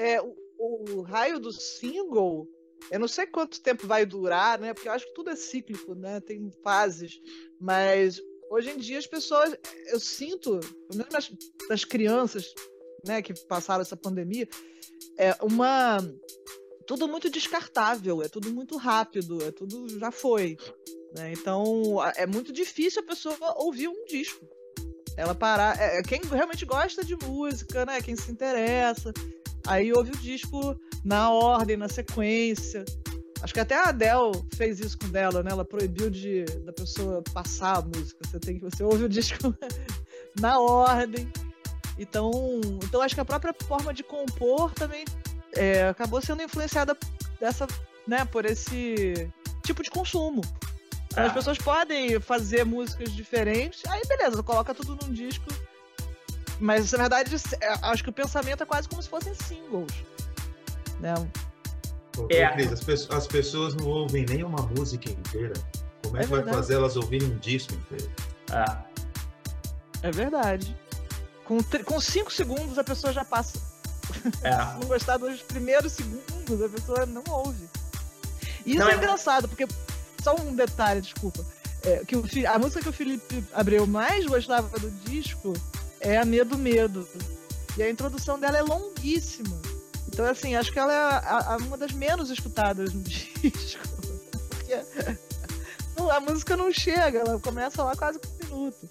é, o, o raio do single, eu não sei quanto tempo vai durar, né? Porque eu acho que tudo é cíclico, né? Tem fases. Mas hoje em dia as pessoas, eu sinto, pelo menos das, das crianças, né, que passaram essa pandemia, é uma tudo muito descartável, é tudo muito rápido, é tudo já foi. Né? Então é muito difícil a pessoa ouvir um disco. Ela parar. É, é, quem realmente gosta de música, né? Quem se interessa. Aí ouve o disco na ordem, na sequência. Acho que até a Adele fez isso com dela, né? Ela proibiu de da pessoa passar a música. Você tem que você ouve o disco na ordem. Então, então acho que a própria forma de compor também é, acabou sendo influenciada dessa, né, por esse tipo de consumo. Então, As ah. pessoas podem fazer músicas diferentes, aí beleza, coloca tudo num disco. Mas na verdade, é, acho que o pensamento é quase como se fossem singles. Né? é. Cris, as, pessoas, as, pessoas não ouvem nem uma música inteira. Como é, é que verdade. vai fazer elas ouvirem um disco inteiro? Ah. É verdade. Com, com cinco segundos a pessoa já passa. É. Se não gostar dos primeiros segundos, a pessoa não ouve. E isso não, é, é engraçado, porque só um detalhe, desculpa. É, que o, a música que o Felipe Abreu mais gostava do disco é a Medo Medo. E a introdução dela é longuíssima. Então, assim, acho que ela é a, a, uma das menos escutadas no disco. Porque a música não chega, ela começa lá quase com um minuto.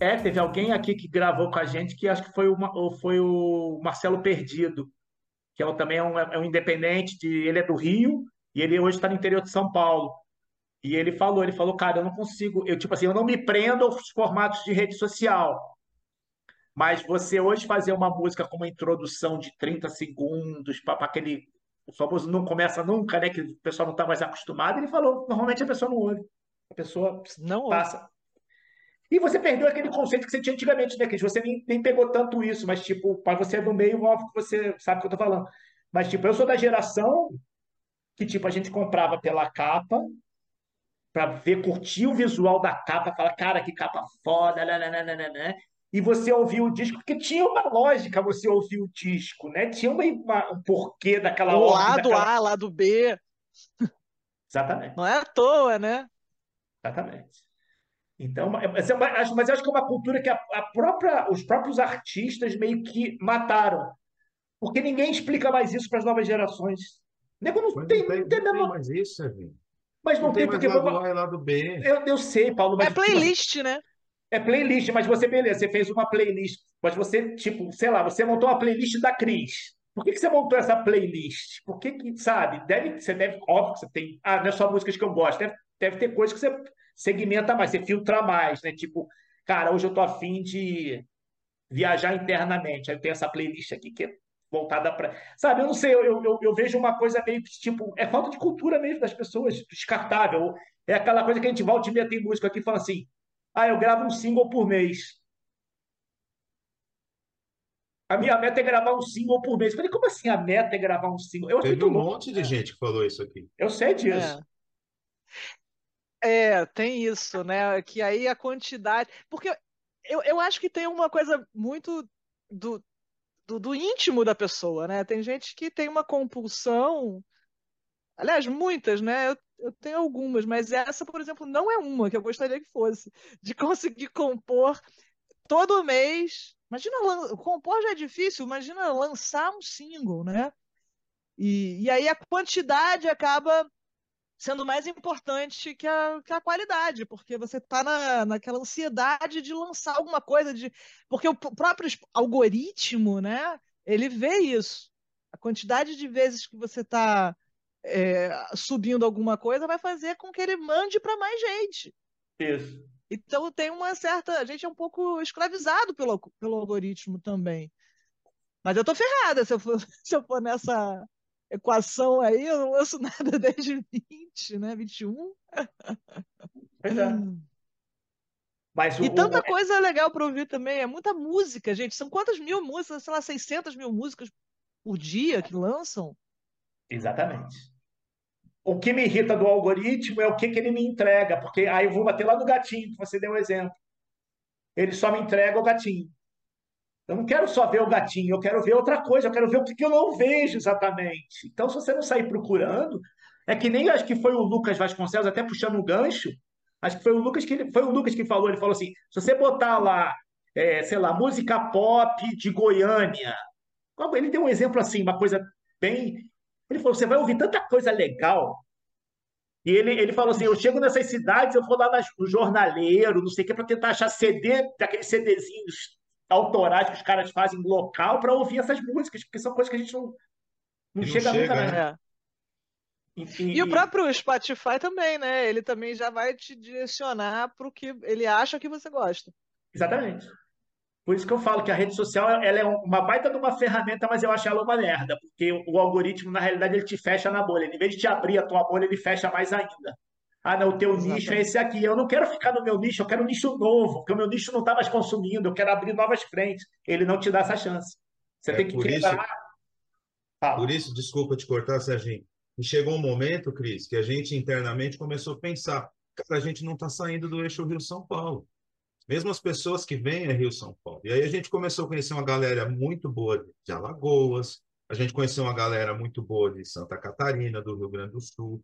É, teve alguém aqui que gravou com a gente que acho que foi o, foi o Marcelo Perdido, que é, também é um, é um independente, de, ele é do Rio, e ele hoje está no interior de São Paulo. E ele falou, ele falou, cara, eu não consigo, eu tipo assim, eu não me prendo aos formatos de rede social. Mas você hoje fazer uma música com uma introdução de 30 segundos para aquele o famoso não começa nunca, né, que o pessoal não está mais acostumado, ele falou, normalmente a pessoa não ouve. A pessoa não passa ouve. E você perdeu aquele conceito que você tinha antigamente, né, que Você nem, nem pegou tanto isso, mas, tipo, para você é do meio, óbvio que você sabe o que eu tô falando. Mas, tipo, eu sou da geração que tipo a gente comprava pela capa para ver, curtir o visual da capa, falar, cara, que capa foda, né, e você ouvia o disco, porque tinha uma lógica você ouvir o disco, né? Tinha uma, uma, um porquê daquela O lado daquela... A, lado B. Exatamente. Não é à toa, né? Exatamente. Então, mas eu acho que é uma cultura que a, a própria, os próprios artistas meio que mataram. Porque ninguém explica mais isso para as novas gerações. Nego não, tem, não tem, não tem mais isso, Evinho. Mas não, não tem, tem porque. Lado A e lado B. Eu, eu sei, Paulo. Mas, é playlist, né? É playlist, mas você, beleza, você fez uma playlist. Mas você, tipo, sei lá, você montou uma playlist da Cris. Por que, que você montou essa playlist? Por que, que sabe? Deve, você deve, óbvio que você tem. Ah, não é só músicas que eu gosto. Deve, deve ter coisas que você segmenta mais, você filtra mais, né? Tipo, cara, hoje eu tô afim de viajar internamente. Aí tem essa playlist aqui que é voltada para. Sabe, eu não sei, eu, eu, eu, vejo uma coisa meio tipo, é falta de cultura mesmo das pessoas, descartável. É aquela coisa que a gente volta e meia tem músico aqui e fala assim: ah, eu gravo um single por mês. A minha meta é gravar um single por mês. Eu falei, como assim a meta é gravar um single? Eu Teve um monte de gente que falou isso aqui. Eu sei disso. É. é, tem isso, né? Que aí a quantidade. Porque eu, eu acho que tem uma coisa muito do, do, do, íntimo da pessoa, né? Tem gente que tem uma compulsão, aliás, muitas, né? Eu, eu tenho algumas, mas essa, por exemplo, não é uma que eu gostaria que fosse, de conseguir compor todo mês. Imagina, compor já é difícil, imagina lançar um single, né? E, e aí a quantidade acaba sendo mais importante que a, que a qualidade, porque você está na, naquela ansiedade de lançar alguma coisa, de porque o próprio algoritmo, né, ele vê isso. A quantidade de vezes que você está é, subindo alguma coisa vai fazer com que ele mande para mais gente. Isso. Então tem uma certa. A gente é um pouco escravizado pelo, pelo algoritmo também. Mas eu tô ferrada se eu for, se eu for nessa, equação aí, eu não lanço nada desde 20, né? 21. Pois é. Mas o, e tanta o... coisa legal para ouvir também. É muita música, gente. São quantas mil músicas? Sei lá, 600 mil músicas por dia que lançam? Exatamente. O que me irrita do algoritmo é o que, que ele me entrega, porque aí eu vou bater lá no gatinho, que você deu o um exemplo. Ele só me entrega o gatinho. Eu não quero só ver o gatinho, eu quero ver outra coisa, eu quero ver o que eu não vejo exatamente. Então, se você não sair procurando, é que nem acho que foi o Lucas Vasconcelos, até puxando o gancho, acho que foi o Lucas que ele, foi o Lucas que falou, ele falou assim: se você botar lá, é, sei lá, música pop de Goiânia, ele deu um exemplo assim, uma coisa bem. Ele falou: você vai ouvir tanta coisa legal. E ele, ele falou assim: eu chego nessas cidades, eu vou lá no jornaleiro, não sei o que, para tentar achar CD, daqueles CDzinhos autorais que os caras fazem local para ouvir essas músicas, porque são coisas que a gente não, não, não chega, chega nunca, né? E, e, e, o próprio Spotify também, né? Ele também já vai te direcionar para o que ele acha que você gosta. Exatamente. Por isso que eu falo que a rede social ela é uma baita de uma ferramenta, mas eu acho ela uma merda, porque o algoritmo, na realidade, ele te fecha na bolha. Em vez de te abrir a tua bolha, ele fecha mais ainda. Ah, não, o teu Exatamente. nicho é esse aqui. Eu não quero ficar no meu nicho, eu quero um nicho novo, porque o meu nicho não está mais consumindo, eu quero abrir novas frentes. Ele não te dá essa chance. Você é tem que por quebrar. Isso, ah. Por isso, desculpa te cortar, Serginho. E chegou um momento, Cris, que a gente internamente começou a pensar: cara, a gente não está saindo do eixo Rio-São Paulo. Mesmo as pessoas que vêm é Rio-São Paulo. E aí a gente começou a conhecer uma galera muito boa de Alagoas, a gente conheceu uma galera muito boa de Santa Catarina, do Rio Grande do Sul.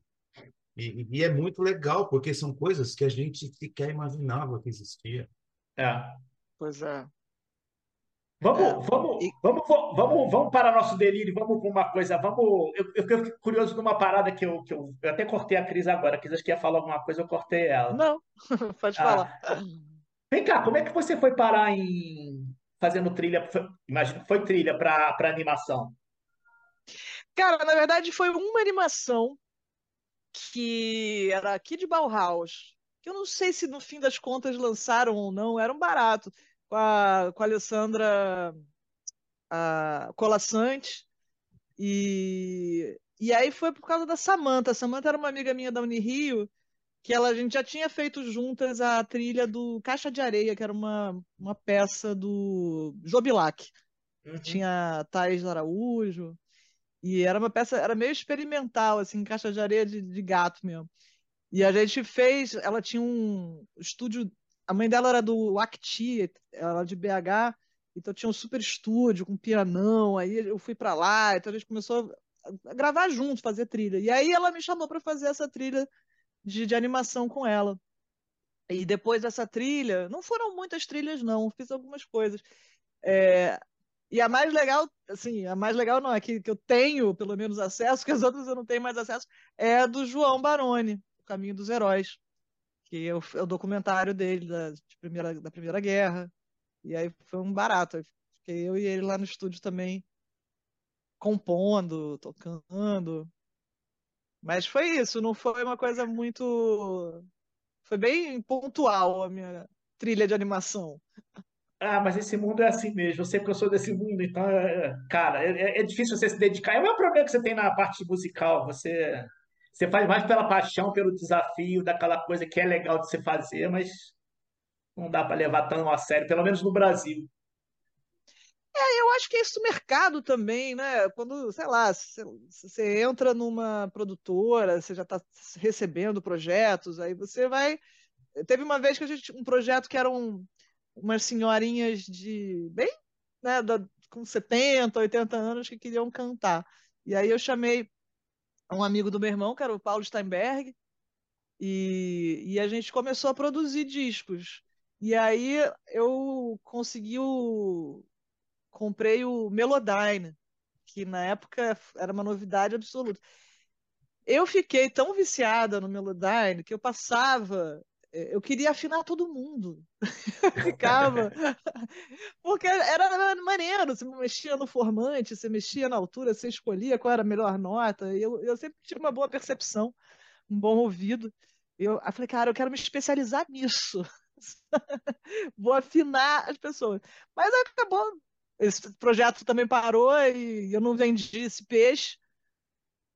E, e, é muito legal, porque são coisas que a gente sequer imaginava que existia. É. Pois é. Vamos, é. vamos, e... vamos, vamos, vamos para nosso delírio, vamos para uma coisa, vamos. Eu, eu fiquei curioso numa parada que eu, que eu, eu até cortei a Cris agora. A Cris acho que ia falar alguma coisa, eu cortei ela. Não, pode ah. falar. Vem cá, como é que você foi parar em fazendo trilha? Imagina, foi trilha para animação? Cara, na verdade foi uma animação que era aqui de Bauhaus, que eu não sei se no fim das contas lançaram ou não, era um barato, com a, com a Alessandra a Colassante, e, e aí foi por causa da Samantha. A Samantha era uma amiga minha da Unirio, que ela, a gente já tinha feito juntas a trilha do Caixa de Areia, que era uma, uma peça do Jobilac. Uhum. Tinha Thais Araújo, e era uma peça, era meio experimental, assim, caixa de areia de, de gato mesmo. E a gente fez, ela tinha um estúdio, a mãe dela era do Acti, ela de BH, então tinha um super estúdio com pianão, aí eu fui para lá, então a gente começou a gravar junto, fazer trilha. E aí ela me chamou para fazer essa trilha de, de animação com ela. E depois dessa trilha, não foram muitas trilhas não, fiz algumas coisas. É, e a mais legal, assim, a mais legal não é que, que eu tenho pelo menos acesso, que as outras eu não tenho mais acesso, é a do João Baroni, O Caminho dos Heróis, que é o, é o documentário dele da, de primeira, da Primeira Guerra. E aí foi um barato. Fiquei eu e ele lá no estúdio também compondo, tocando. Mas foi isso, não foi uma coisa muito. Foi bem pontual a minha trilha de animação. Ah, mas esse mundo é assim mesmo. Eu sei que eu sou desse mundo, então, é, é cara, é, é, difícil você se dedicar. É o mesmo problema que você tem na parte musical. Você, você faz mais pela paixão, pelo desafio, daquela coisa que é legal de se fazer, mas não dá para levar tão a sério, pelo menos no Brasil. É, eu acho que é isso do mercado também, né? Quando, sei lá, você entra numa produtora, você já está recebendo projetos, aí você vai. Teve uma vez que a gente um projeto que era um umas senhorinhas de bem, né, da, com 70, 80 anos que queriam cantar. E aí eu chamei um amigo do meu irmão, que era o Paulo Steinberg, e, e a gente começou a produzir discos. E aí eu consegui o. Comprei o Melodyne, que na época era uma novidade absoluta. Eu fiquei tão viciada no Melodyne que eu passava eu queria afinar todo mundo. Ficava. Porque era maneiro, você mexia no formante, você mexia na altura, você escolhia qual era a melhor nota. Eu, eu sempre tive uma boa percepção, um bom ouvido. Eu, eu falei, cara, eu quero me especializar nisso. Vou afinar as pessoas. Mas acabou. Esse projeto também parou e eu não vendi esse peixe.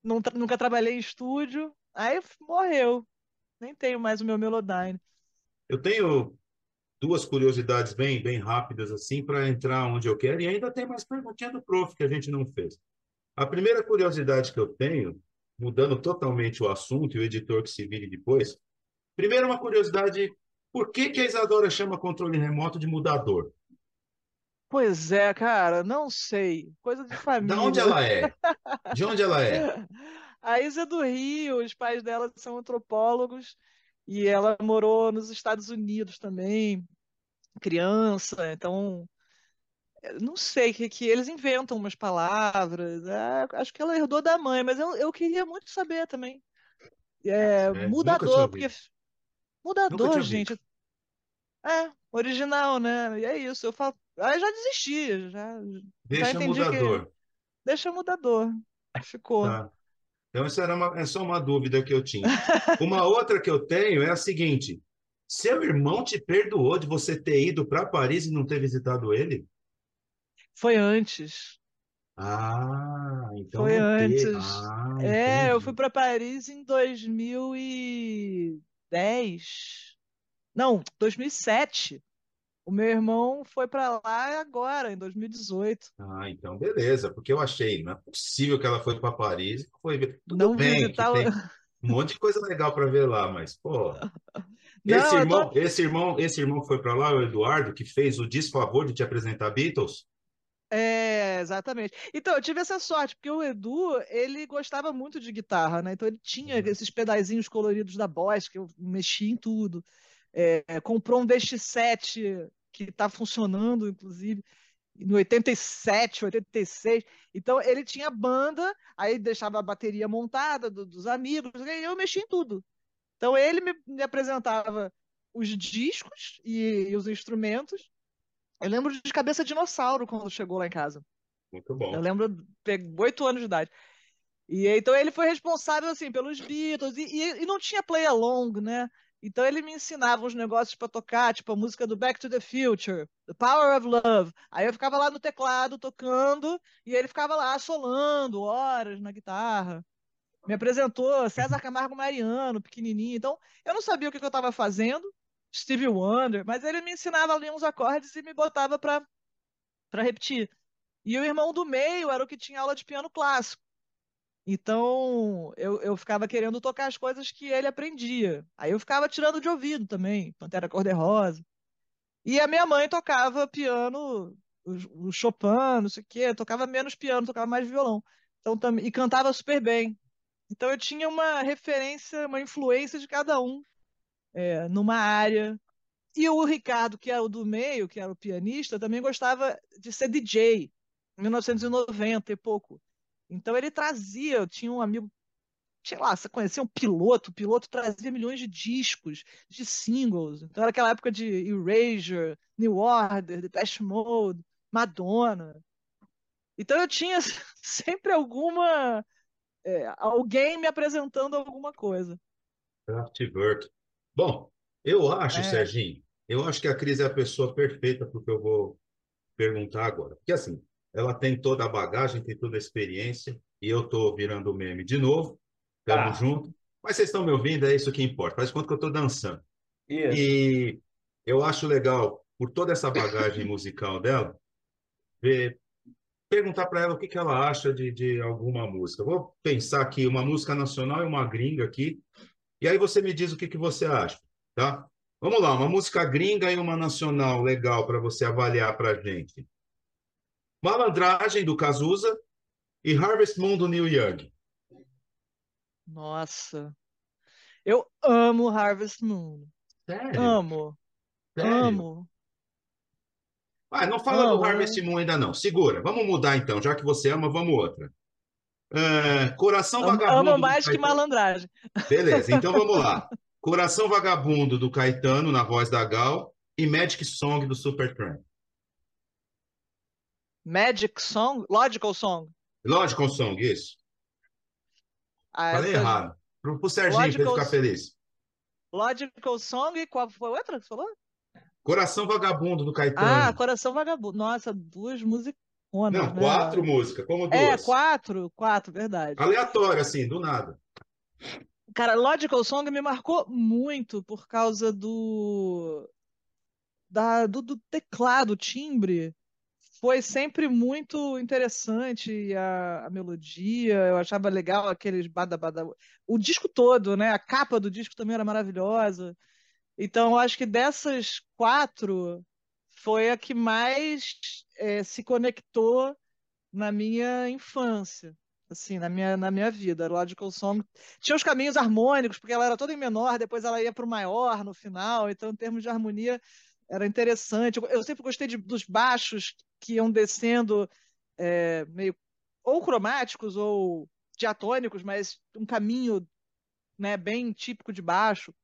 nunca trabalhei em estúdio. Aí morreu. Nem tenho mais o meu Melodyne. Eu tenho duas curiosidades bem, bem rápidas assim para entrar onde eu quero e ainda tem mais perguntinha do prof que a gente não fez. A primeira curiosidade que eu tenho, mudando totalmente o assunto e o editor que se vire depois, primeiro uma curiosidade, por que, que a Isadora chama controle remoto de mudador? Pois é, cara, não sei. Coisa de família. Da onde ela é? De onde ela é? A Isa é do Rio, os pais dela são antropólogos e ela morou nos Estados Unidos também, criança, então não sei que, que eles inventam umas palavras. é, acho que ela herdou da mãe, mas eu, eu queria muito saber também. É, É, tinha mudador, porque mudador, gente, é original, né? E é isso. Eu falo, aí já desisti, já, já Deixa entendi que mudador. deixa mudador. Ficou. Tá. Então, essa era uma, é só uma dúvida que eu tinha. Uma outra que eu tenho é a seguinte: seu irmão te perdoou de você ter ido para Paris e não ter visitado ele? Foi antes. Ah, então Foi antes. Ah, É, eu fui entendi. para Paris em 2010. Não, 2007. O meu irmão foi para lá agora, em 2018. Ah, então beleza, porque eu achei, não é possível que ela foi para Paris. e Foi ver. Tudo Não bem que visitar o... tem um monte de coisa legal para ver lá, mas pô, esse Não, eu irmão, tô... esse irmão, esse irmão que foi para lá, o Eduardo, que fez o desfavor de te apresentar Beatles. É, exatamente. Então, eu tive essa sorte, porque o Edu, ele gostava muito de guitarra, né? Então, ele tinha Uhum. esses pedazinhos coloridos da Boss, que eu mexia em tudo. É, comprou um DX7 que está funcionando, inclusive, no 87, 86. Então, ele tinha banda, aí deixava a bateria montada do- dos amigos, e eu mexia em tudo. Então, ele me, me apresentava os discos e, e os instrumentos. Eu lembro de Cabeça Dinossauro quando chegou lá em casa. Muito Eu bom. lembro, oito anos de idade. E então ele foi responsável assim pelos Beatles e, e- e não tinha play along, né? Então ele me ensinava uns negócios para tocar, tipo a música do Back to the Future, The Power of Love. Aí eu ficava lá no teclado tocando e ele ficava lá solando horas na guitarra. Me apresentou César Camargo Mariano, pequenininho. Então eu não sabia o que que eu estava fazendo, Stevie Wonder, mas ele me ensinava ali uns acordes e me botava para para repetir. E o irmão do meio era o que tinha aula de piano clássico. Então, eu, eu ficava querendo tocar as coisas que ele aprendia. Aí eu ficava tirando de ouvido também, Pantera Cor-de-Rosa. E a minha mãe tocava piano, o, o Chopin, não sei o quê, tocava menos piano, tocava mais violão. Então, tam- e cantava super bem. Então eu tinha uma referência, uma influência de cada um, é, numa área. E o Ricardo, que era o do meio, que era o pianista, também gostava de ser DJ, em 1990 e pouco. Então ele trazia, eu tinha um amigo, sei lá, você conhecia um piloto, o piloto trazia milhões de discos, de singles. Então era aquela época de Erasure, New Order, Depeche Mode, Madonna. Então eu tinha sempre alguma, é, alguém me apresentando alguma coisa. Kraftwerk. Bom, eu acho, É, Serginho, eu acho que a Cris é a pessoa perfeita para o que eu vou perguntar agora. Porque assim, ela tem toda a bagagem, tem toda a experiência, e eu estou virando meme de novo, estamos Tá. juntos. Mas vocês estão me ouvindo, é isso que importa. Faz conta que eu estou dançando. E eu acho legal, por toda essa bagagem musical dela, ver, perguntar para ela o que que ela acha de, de alguma música. Eu Vou pensar aqui uma música nacional e uma gringa aqui, e aí você me diz o que que você acha, tá? Vamos lá, uma música gringa e uma nacional legal para você avaliar para a gente. Malandragem do Cazuza e Harvest Moon do Neil Young. nossa, eu amo Harvest Moon. Sério? Amo, Sério? amo, Ah, não fala do amo. Harvest Eu Moon ainda não. Segura. Vamos mudar então, já que você ama, vamos outra. É, Coração amo, amo Vagabundo do mais que malandragem. Beleza, então vamos lá. Coração Vagabundo do Caetano, na voz da Gal, e Magic Song do Supertramp. Magic Song, Logical Song. Logical Song, isso. Ah, Falei essa errado. Pro, pro Serginho, pra ele Logical, ficar feliz. Logical Song e qual foi a outra que você falou? Coração Vagabundo do Ah, Caetano. Coração Vagabundo. Nossa, duas musiconas, Não, né? quatro músicas, como É, duas. quatro, quatro, verdade. Aleatório, assim, do nada. Cara, Logical Song me marcou muito por causa do, da, do, do teclado, timbre. Foi sempre muito interessante a, a melodia, eu achava legal aqueles bada bada. O disco todo, né? A capa do disco também era maravilhosa. Então, eu acho que dessas quatro foi a que mais é, se conectou na minha infância, assim, na minha, na minha vida. Logical Song tinha os caminhos harmônicos, porque ela era toda em menor, depois ela ia para o maior no final, então, em termos de harmonia, era interessante. Eu, sempre gostei de, dos baixos que iam descendo é, meio ou cromáticos ou diatônicos, mas um caminho né, bem típico de baixo.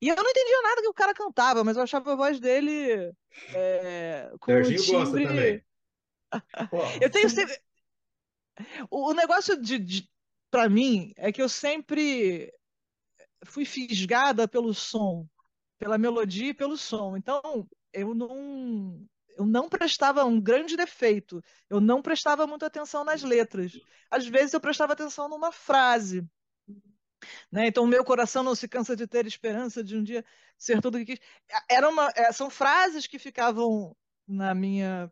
E eu não entendia nada que o cara cantava, mas eu achava a voz dele é, com Serginho um timbre... gosta também. eu tenho sempre... O negócio de, de para mim é que eu sempre fui fisgada pelo som, pela melodia e pelo som. Então, eu não eu não prestava um grande defeito. Eu não prestava muita atenção nas letras. Às vezes eu prestava atenção numa frase. Né? Então, meu coração não se cansa de ter esperança de um dia ser tudo o que quis. Era uma, é, são frases que ficavam na minha,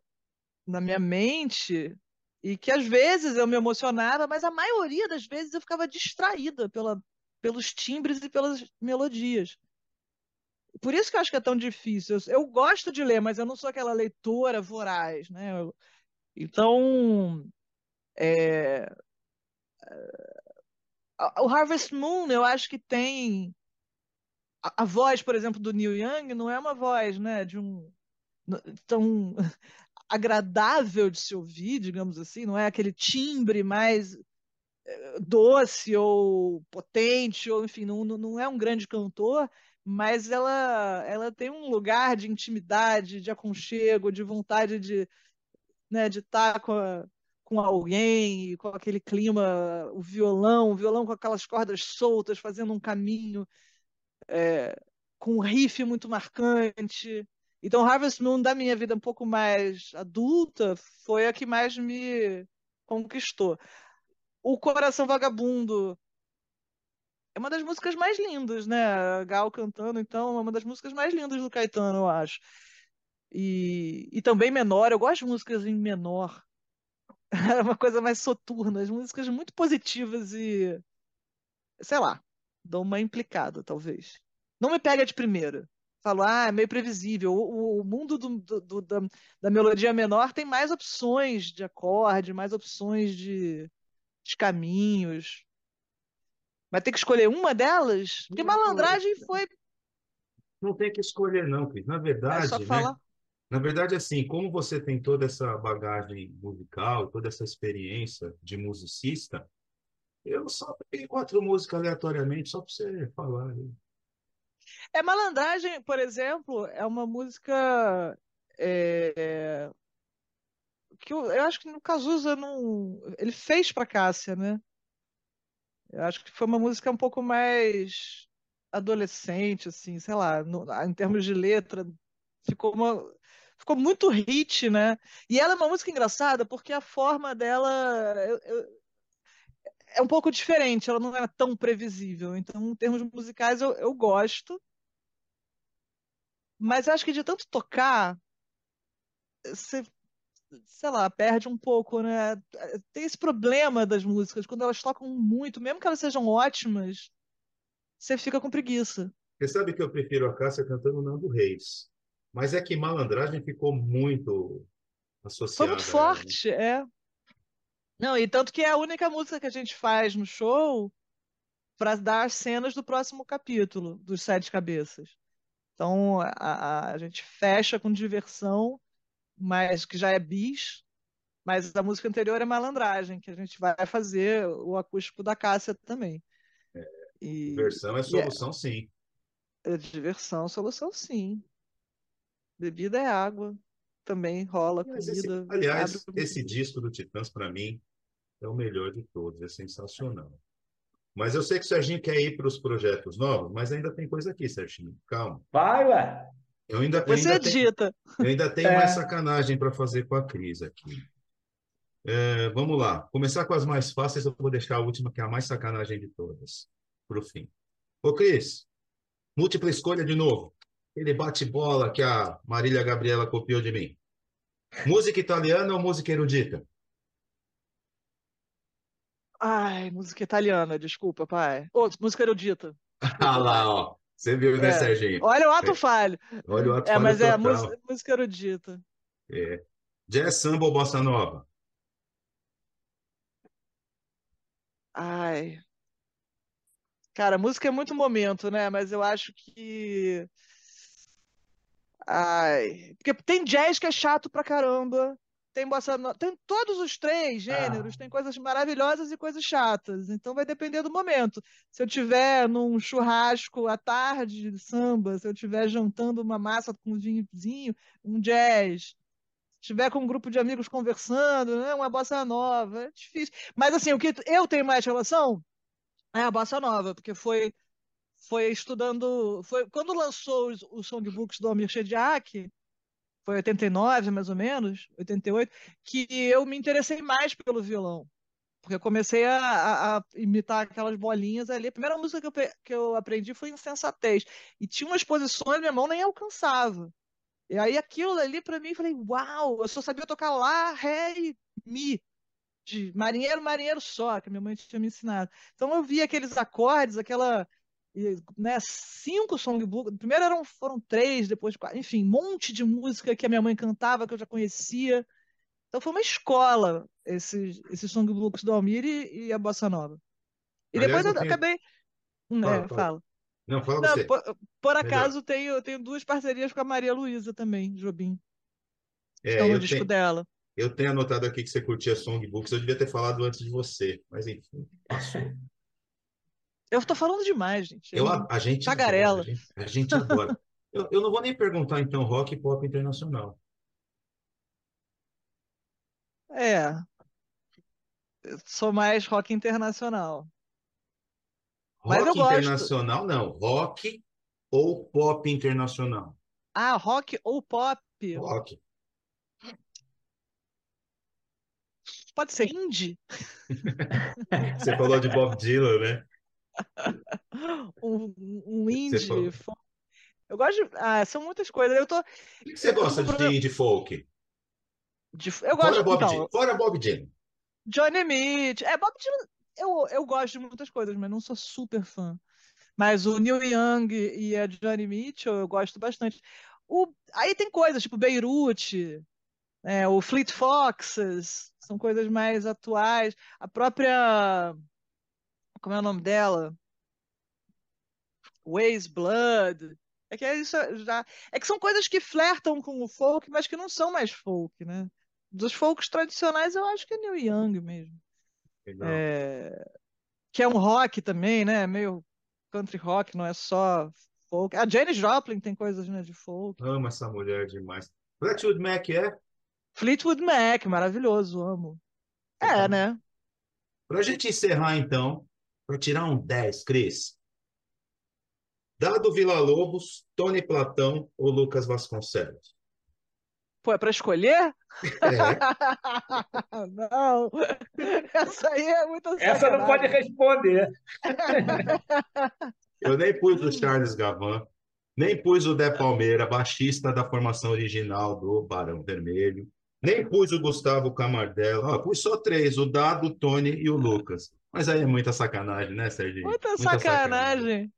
na minha mente e que às vezes eu me emocionava, mas a maioria das vezes eu ficava distraída pela, pelos timbres e pelas melodias. Por isso que eu acho que é tão difícil. Eu, eu gosto de ler, mas eu não sou aquela leitora voraz, né? Eu, então, é, o Harvest Moon, eu acho que tem a, a, voz, por exemplo, do Neil Young não é uma voz, né, de um tão agradável de se ouvir, digamos assim, não é aquele timbre mais doce ou potente, ou enfim, não, não é um grande cantor, mas ela, ela tem um lugar de intimidade, de aconchego, de vontade de né, de estar com com alguém, com aquele clima, o violão, o violão com aquelas cordas soltas, fazendo um caminho, é, com um riff muito marcante. Então, Harvest Moon, da minha vida um pouco mais adulta, foi a que mais me conquistou. O Coração Vagabundo é uma das músicas mais lindas, né? Gal cantando, então, é uma das músicas mais lindas do Caetano, eu acho. E, e também menor, eu gosto de músicas em menor. Era uma coisa mais soturna, as músicas muito positivas e. Sei lá, dou uma implicada, talvez. Não me pega de primeira. Falo, ah, é meio previsível. O, o mundo do, do, do, da, da, melodia menor tem mais opções de acorde, mais opções de, de caminhos. Vai ter que escolher uma delas? Porque malandragem foi. Não tem que escolher, não, Cris. Na verdade, é só falar. Né? Na verdade, assim, como você tem toda essa bagagem musical, toda essa experiência de musicista, eu só peguei quatro músicas aleatoriamente, só para você falar. É Malandragem, por exemplo, é uma música é, que eu, eu, acho que no Cazuza não, ele fez para Cássia, né? Eu acho que foi uma música um pouco mais adolescente, assim, sei lá, no, em termos de letra, ficou uma, ficou muito hit, né? E ela é uma música engraçada porque a forma dela eu, eu, é um pouco diferente, ela não é tão previsível. Então, em termos musicais, eu, eu gosto. Mas acho que de tanto tocar, você, sei lá, perde um pouco, né? Tem esse problema das músicas, quando elas tocam muito, mesmo que elas sejam ótimas, você fica com preguiça. Você sabe que eu prefiro a Cássia cantando Nando Reis. Mas é que malandragem ficou muito associada. Foi muito forte, é. Não, e tanto que é a única música que a gente faz no show para dar as cenas do próximo capítulo dos Sete Cabeças. Então a, a, a, gente fecha com diversão, mas que já é bis, mas a música anterior é malandragem, que a gente vai fazer o acústico da Cássia também. É, e, diversão é, é solução, é, sim. É diversão, solução, sim. Bebida é água, também rola Mas comida. Esse, aliás, esse disco do Titãs, para mim, é o melhor de todos, é sensacional. Mas eu sei que o Serginho quer ir para os projetos novos, mas ainda tem coisa aqui, Serginho. Calma. Vai, ué. Eu ainda, Você ainda dita. Tenho, eu ainda tenho é. mais sacanagem para fazer com a Cris aqui. É, vamos lá. Começar com as mais fáceis, eu vou deixar a última, que é a mais sacanagem de todas, para o fim. Ô, Cris, múltipla escolha de novo. Ele bate-bola que a Marília Gabriela copiou de mim. Música italiana ou música erudita? Ai, música italiana, desculpa, pai. Ô, música erudita. ah lá, ó. Você viu, né, É. Serginho? Olha o ato É. falho. Olha o ato É, falho mas é a total. música, música erudita. É. Jazz, samba ou bossa nova? Ai. Cara, música é muito momento, né? Mas eu acho que. Ai. Porque tem jazz que é chato pra caramba. Tem bossa nova. Tem todos os três gêneros. Tem coisas maravilhosas e coisas chatas. Então vai depender do momento. Se eu tiver num churrasco à tarde de samba, se eu tiver jantando uma massa com um vinhozinho, um jazz. Se tiver com um grupo de amigos conversando, né? Uma bossa nova. É difícil. Mas assim, o que eu tenho mais relação é a bossa nova, porque foi foi estudando, foi quando lançou os, os songbooks do Almir Shediak, foi 89 mais ou menos, 88, que eu me interessei mais pelo violão. Porque eu comecei a, a- a imitar aquelas bolinhas ali. A primeira música que eu, que eu aprendi foi Insensatez. E tinha umas posições, minha mão nem alcançava. E aí aquilo ali pra mim, eu falei, uau, eu só sabia tocar lá, ré e mi de marinheiro, marinheiro só, que minha mãe tinha me ensinado. Então eu via aqueles acordes, aquela, e, né, cinco songbooks. Primeiro eram, foram três, depois quatro, enfim, um monte de música que a minha mãe cantava, que eu já conhecia. Então foi uma escola, esses, esses songbooks do Almir e, e a Bossa Nova. E Aliás, depois eu eu tenho- acabei. Hum, Fala, é, fala. fala. Não, fala Não, você. por, por acaso tenho, tenho duas parcerias com a Maria Luísa também, Jobim. É, Estão no disco tenho, dela. eu tenho anotado aqui que você curtia songbooks. Eu devia ter falado antes de você, mas enfim, passou. Eu tô falando demais, gente. Eu, a, a gente Tagarela. adora, a gente, a gente adora. Eu, eu não vou nem perguntar, então, rock e pop internacional. É. Eu sou mais rock internacional. Mas eu Rock gosto. internacional, não. Rock ou pop internacional? Ah, rock ou pop? Rock. Pode ser indie? Você falou de Bob Dylan, né? Um, um indie? falou. folk. Eu gosto de... Ah, são muitas coisas. Eu tô... O que você gosta de indie folk? de- Eu Fora gosto... Bob Então. Fora Bob Dylan. Johnny Mitchell. É, Bob Dylan... Eu, eu gosto de muitas coisas, mas não sou super fã. Mas o Neil Young e a Johnny Mitchell eu gosto bastante. O... Aí tem coisas, tipo Beirute, é, o Fleet Foxes, são coisas mais atuais. A própria... Como é o nome dela? Waze Blood. É que é isso já. É que são coisas que flertam com o folk, mas que não são mais folk, né? Dos folks tradicionais, eu acho que é Neil Young mesmo. Legal. É, Que é um rock também, né? Meio country rock, não é só folk. A Janis Joplin tem coisas, né, de folk. Amo essa mulher demais. Fleetwood Mac é? Fleetwood Mac, maravilhoso, amo. É, né? Para a gente encerrar, então, para tirar um 10, Cris. Dado Vila Lobos, Tony Platão ou Lucas Vasconcelos? Pô, é pra escolher? É, Não. Essa aí é muito Essa não pode responder. eu nem pus o Charles Gavan, nem pus o Dé Palmeira, baixista da formação original do Barão Vermelho, nem pus o Gustavo Camardella. Ó, pus só três, o Dado, o Tony e o Lucas. Mas aí é muita sacanagem, né, Serginho? Muita sacanagem.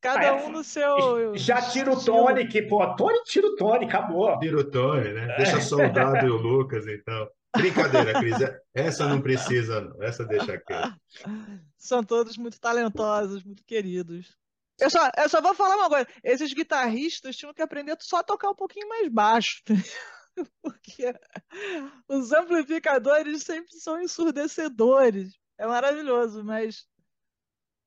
Cada Ah, um no seu. Já tira o Tony, que, pô, Tony tira o Tony, acabou. Tira o Tony, né? Deixa só o Dado e o Lucas, então. Brincadeira, Cris. Essa não precisa, não. Essa deixa quieto. São todos muito talentosos, muito queridos. Eu só, eu só vou falar uma coisa: esses guitarristas tinham que aprender só a tocar um pouquinho mais baixo. Porque os amplificadores sempre são ensurdecedores. É maravilhoso, mas.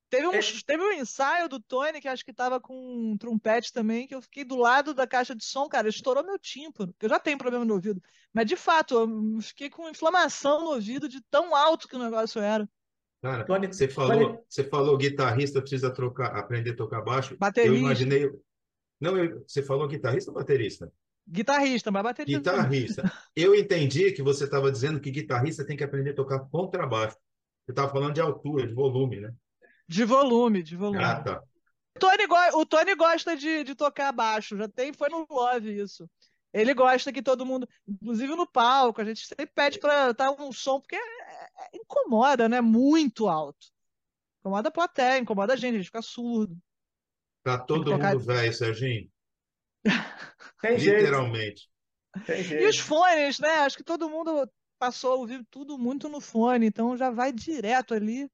Teve um, É. teve um ensaio do Tony, que acho que estava com um trompete também, que eu fiquei do lado da caixa de som, cara, estourou meu tímpano, porque eu já tenho problema no ouvido. Mas de fato, eu fiquei com inflamação no ouvido de tão alto que o negócio era. Cara, Tony- você falou, você falou guitarrista precisa trocar, aprender a tocar baixo. Baterista. Eu imaginei. Não, eu- você falou guitarrista ou baterista? Guitarrista, mas bateria. Guitarrista. Eu entendi que você estava dizendo que guitarrista tem que aprender a tocar contrabaixo. Você estava falando de altura, de volume, né? De volume, de volume. Ah, tá. O Tony, go- o Tony gosta de, de tocar baixo, já tem, foi no Love isso. Ele gosta que todo mundo, inclusive no palco, a gente sempre pede para estar um som, porque é- é- incomoda, né? Muito alto. Incomoda a plateia, incomoda a gente, a gente fica surdo. Tá todo colocar- mundo velho, Serginho. Tem jeito. Literalmente. Tem E os fones, né? Acho que todo mundo passou a ouvir tudo muito no fone, então já vai direto ali.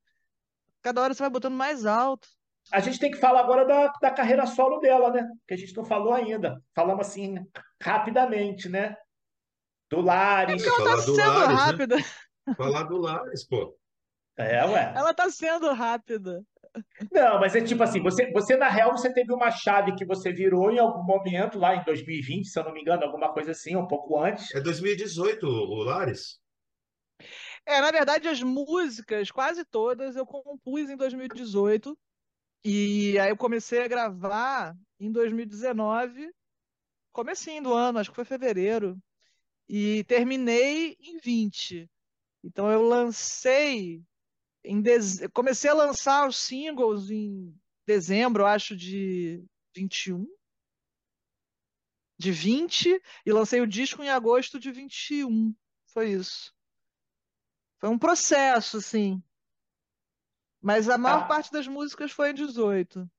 Cada hora você vai botando mais alto. A gente tem que falar agora da, da carreira solo dela, né? Que a gente não falou ainda. Falamos assim rapidamente, né? Do Lares. Ela tá falar sendo Lares, né? rápida. Falar do Lares, pô. É, ué. Ela tá sendo rápida. Não, mas é tipo assim, você, você na real você teve uma chave que você virou em algum momento lá em 2020, se eu não me engano, alguma coisa assim, um pouco antes. É 2018 o Lares? É, na verdade, as músicas, quase todas, eu compus em 2018. E aí eu comecei a gravar em 2019, comecinho do ano, acho que foi fevereiro. E terminei em 20. Então eu lancei dez... comecei a lançar os singles em dezembro, acho, de 21. De 20, e lancei o disco em agosto de 21. Foi isso. Foi um processo, assim. Mas a maior Tá. parte das músicas foi em 18.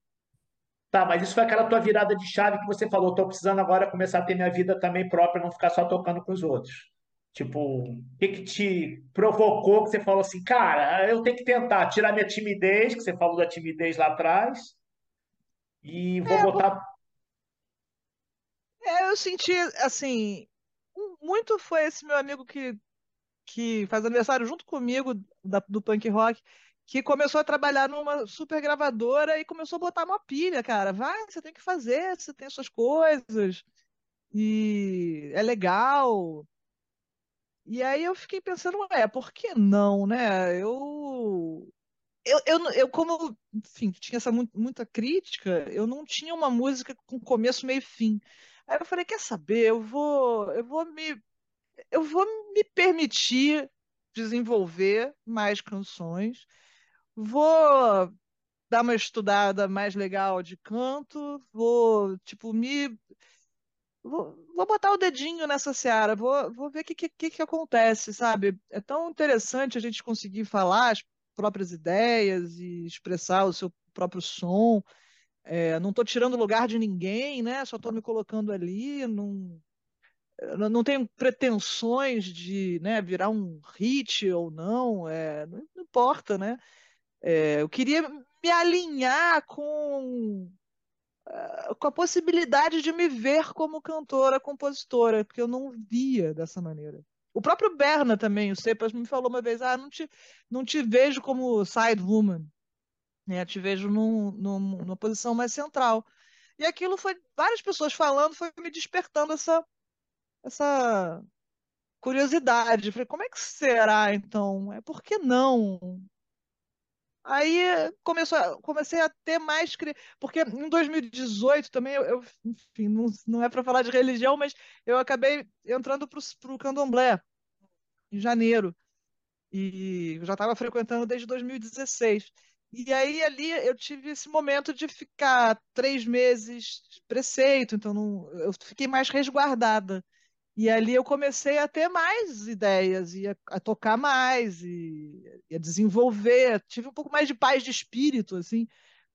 Tá, mas isso foi aquela tua virada de chave que você falou, tô precisando agora começar a ter minha vida também própria, não ficar só tocando com os outros. Tipo, o que que te provocou que você falou assim, cara, eu tenho que tentar tirar minha timidez, que você falou da timidez lá atrás, e vou É, botar. É, eu senti, assim, muito foi esse meu amigo que, que faz aniversário junto comigo, da- do punk rock, que começou a trabalhar numa super gravadora e começou a botar uma pilha, cara. Vai, você tem que fazer, você tem suas coisas, e é legal. E aí eu fiquei pensando, é, por que não, né? Eu, eu, eu, eu como, enfim, tinha essa mu- muita crítica, eu não tinha uma música com começo, meio e fim. Aí eu falei, quer saber? Eu vou, eu vou me, eu vou me permitir desenvolver mais canções. Vou dar uma estudada mais legal de canto. Vou, tipo, me Vou, vou botar o dedinho nessa seara, vou, vou ver o que, que, que acontece, sabe? É tão interessante a gente conseguir falar as próprias ideias e expressar o seu próprio som. É, não estou tirando lugar de ninguém, né? Só estou me colocando ali. Não, não tenho pretensões de, né, virar um hit ou não. é, não importa, né? É, eu queria me alinhar com com a possibilidade de me ver como cantora, compositora, porque eu não via dessa maneira. O próprio Berna também, o Cepas me falou uma vez, ah, não te, não te vejo como side woman, né? Te vejo num, num, numa posição mais central. E aquilo foi várias pessoas falando, foi me despertando essa, essa curiosidade. Falei, como é que será então? É por que não? Aí começou, comecei a ter mais. Porque em 2018 também, eu, eu- enfim, não, não é para falar de religião, mas eu acabei entrando para o candomblé em janeiro. E eu já estava frequentando desde 2016. E aí ali eu tive esse momento de ficar três meses preceito, então não, eu fiquei mais resguardada. E ali eu comecei a ter mais ideias, e a, a tocar mais, e, e a desenvolver. Tive um pouco mais de paz de espírito, assim,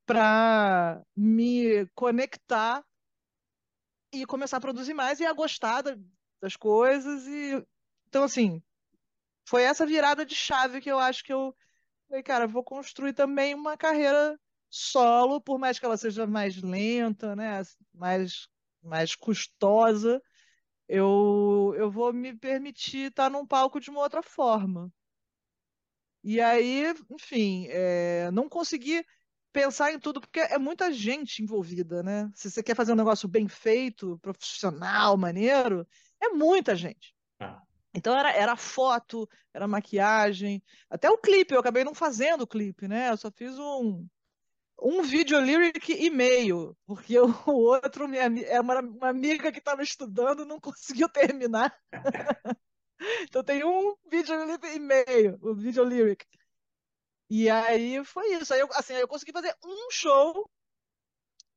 para me conectar e começar a produzir mais e a gostar da- das coisas. E então, assim, foi essa virada de chave que eu acho que eu falei, cara, vou construir também uma carreira solo, por mais que ela seja mais lenta, né, mais mais custosa eu, eu vou me permitir estar num palco de uma outra forma. E aí, enfim, é, não consegui pensar em tudo, porque é muita gente envolvida, né? Se você quer fazer um negócio bem feito, profissional, maneiro, é muita gente. Ah. Então era, era foto, era maquiagem, até o clipe, eu acabei não fazendo o clipe, né? Eu só fiz um, um vídeo lyric e meio, porque o, outro é uma, uma amiga que estava estudando não conseguiu terminar. Então tem um vídeo e meio, o vídeo lyric. E aí foi isso. Aí eu, assim, aí eu consegui fazer um show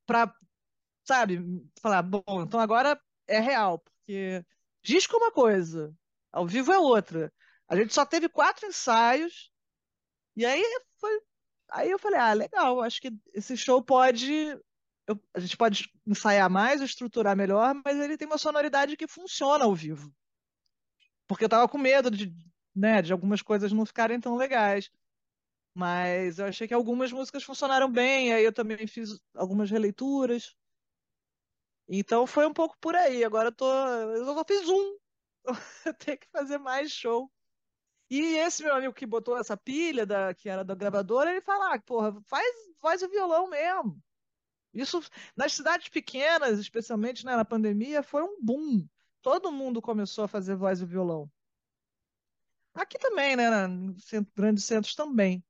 pra, sabe, falar, bom, então agora é real, porque disco é uma coisa, ao vivo é outra. A gente só teve quatro ensaios, e aí foi. Aí eu falei, ah, legal, acho que esse show pode. eu, a gente pode ensaiar mais, estruturar melhor, mas ele tem uma sonoridade que funciona ao vivo. Porque eu tava com medo de, né, de algumas coisas não ficarem tão legais. Mas eu achei que algumas músicas funcionaram bem, aí eu também fiz algumas releituras. Então foi um pouco por aí. Agora eu tô. Eu só fiz um. Eu tenho que fazer mais show. E esse meu amigo que botou essa pilha, da, que era da gravadora, ele fala: ah, porra, faz, faz o violão mesmo. Isso, nas cidades pequenas, especialmente né, na pandemia, foi um boom. Todo mundo começou a fazer voz e violão. Aqui também, né? Grandes centros também.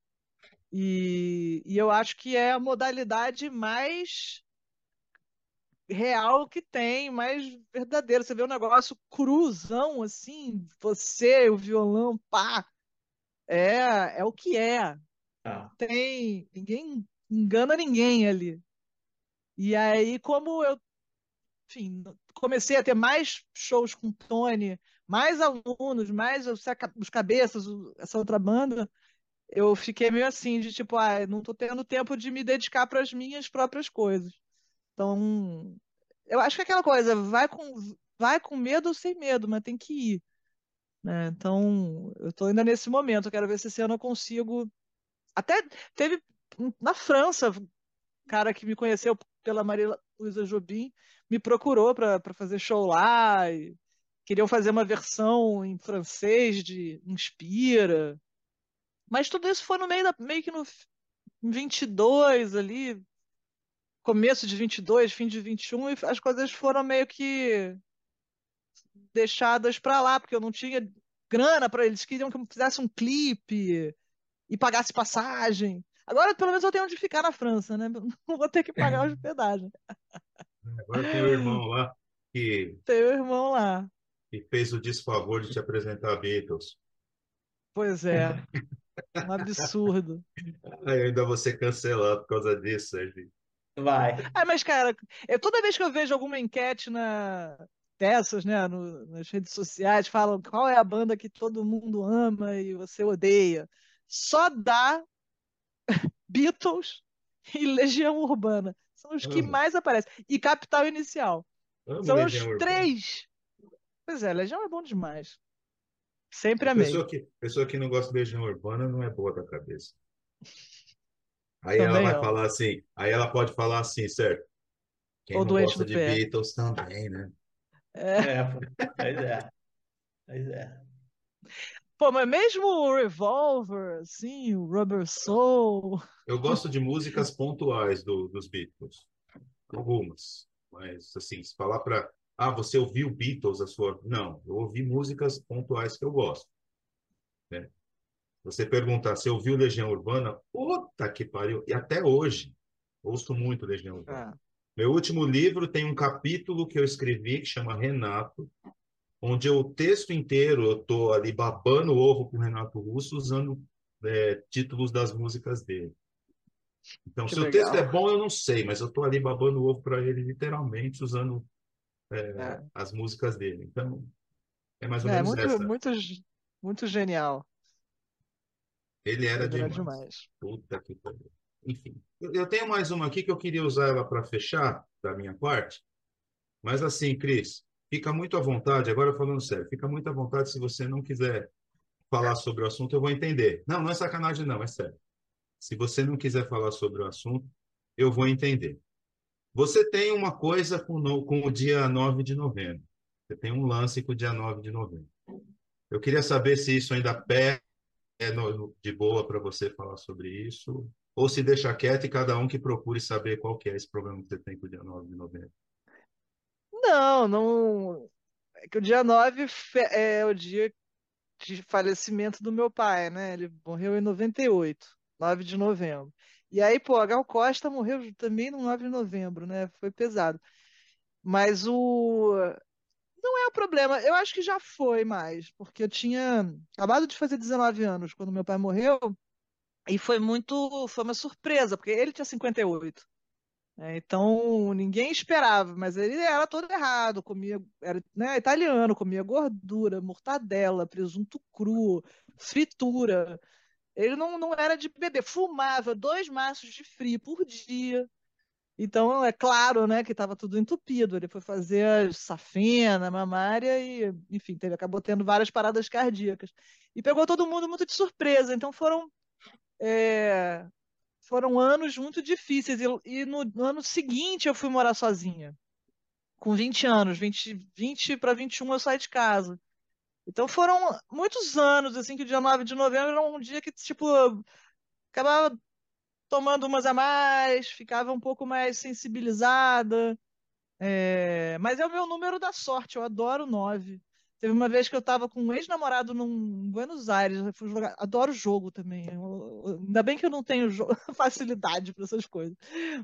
E, e eu acho que é a modalidade mais real que tem, mais verdadeira. Você vê um negócio cruzão, assim, você, o violão, pá. É, é o que é. Ah. Tem. Ninguém engana ninguém ali. E aí, como eu, enfim, comecei a ter mais shows com Tony, mais alunos, mais os cabeças, essa outra banda, eu fiquei meio assim, de tipo, ah, não tô tendo tempo de me dedicar para as minhas próprias coisas. Então, eu acho que é aquela coisa, vai com, vai com medo ou sem medo, mas tem que ir. Né? Então, eu estou ainda nesse momento, eu quero ver se esse ano eu consigo. Até teve na França, cara que me conheceu pela Maria Luísa Jobim, me procurou para fazer show lá. E queriam fazer uma versão em francês de Inspira. Mas tudo isso foi no meio da, meio que no 22 ali, começo de 22, fim de 21, e as coisas foram meio que deixadas para lá, porque eu não tinha grana para eles queriam que eu fizesse um clipe e pagasse passagem. Agora, pelo menos, eu tenho onde ficar na França, né? Não vou ter que pagar hospedagem. Agora tem o irmão lá que. Tem o irmão lá. Que fez o desfavor de te apresentar a Beatles. Pois é. Um absurdo. Aí ainda vou ser cancelado por causa disso, Sérgio. Vai. Ah, mas, cara, eu, toda vez que eu vejo alguma enquete na, dessas, né, no, nas redes sociais, falam qual é a banda que todo mundo ama e você odeia. Só dá Beatles e Legião Urbana. São os que mais aparecem. E Capital Inicial. Amo São Legião os Urbana. três. Pois é, Legião é bom demais. Sempre A amei. pessoa que, pessoa que não gosta de Legião Urbana não é boa da cabeça. Aí ela Também vai não. falar assim, aí ela pode falar assim, certo? Quem Ou não doente gosta do de pé. Beatles também, né? É. É, pô. pois é. Pois é. Pô, mas mesmo o Revolver, assim, o Rubber Soul. Eu gosto de músicas pontuais do, dos Beatles. Algumas. Mas, assim, se falar para. Ah, você ouviu Beatles a sua. Não, eu ouvi músicas pontuais que eu gosto. Você perguntar se eu ouviu Legião Urbana, puta que pariu. E até hoje, ouço muito Legião Urbana. Ah, Meu último livro tem um capítulo que eu escrevi que chama Renato, onde eu, o texto inteiro eu tô ali babando o ovo com o Renato Russo usando é, títulos das músicas dele. Então, Que se o legal. texto é bom, eu não sei, mas eu tô ali babando o ovo para ele literalmente usando é, É. as músicas dele. Então, é mais ou é, menos muito, essa. muito, muito genial. Ele era Ele era demais. demais. Puta que pariu. Enfim, eu eu tenho mais uma aqui que eu queria usar ela para fechar da minha parte. Mas assim, Cris, fica muito à vontade, agora falando sério, fica muito à vontade se você não quiser falar sobre o assunto, eu vou entender. Não, não é sacanagem, não, é sério. Se você não quiser falar sobre o assunto, eu vou entender. Você tem uma coisa com, no- com o dia 9 de novembro. Você tem um lance com o dia 9 de novembro. Eu queria saber se isso ainda pega é de boa para você falar sobre isso, ou se deixa quieto e cada um que procure saber qual que é esse problema que você tem com o dia 9 de novembro. Não, não. É que o dia 9 fe- é o dia de falecimento do meu pai, né? Ele morreu em 98, 9 de novembro. E aí, pô, a Gal Costa morreu também no 9 de novembro, né? Foi pesado. Mas o. Não é o problema, eu acho que já foi mais, porque eu tinha acabado de fazer 19 anos quando meu pai morreu, e foi muito. Foi uma surpresa, porque ele tinha 58. né? Então ninguém esperava, mas ele era todo errado, comia, era, né, italiano, comia gordura, mortadela, presunto cru, fritura. Ele não, não era de beber, fumava dois maços de frio por dia. Então, é claro, né, que estava tudo entupido. Ele foi fazer safena, mamária e, enfim, teve, acabou tendo várias paradas cardíacas. E pegou todo mundo muito de surpresa. Então, foram, é, foram anos muito difíceis. E, e no, no, ano seguinte eu fui morar sozinha, com 20 anos. 20, 20 para 21 eu saí de casa. Então, foram muitos anos, assim, que o dia 9 de novembro era um dia que, tipo, acabava tomando umas a mais, ficava um pouco mais sensibilizada. É, mas é o meu número da sorte, eu adoro nove. Teve uma vez que eu estava com um ex-namorado num Buenos Aires, jogar, adoro jogo também. Eu, ainda bem que eu não tenho facilidade para essas coisas.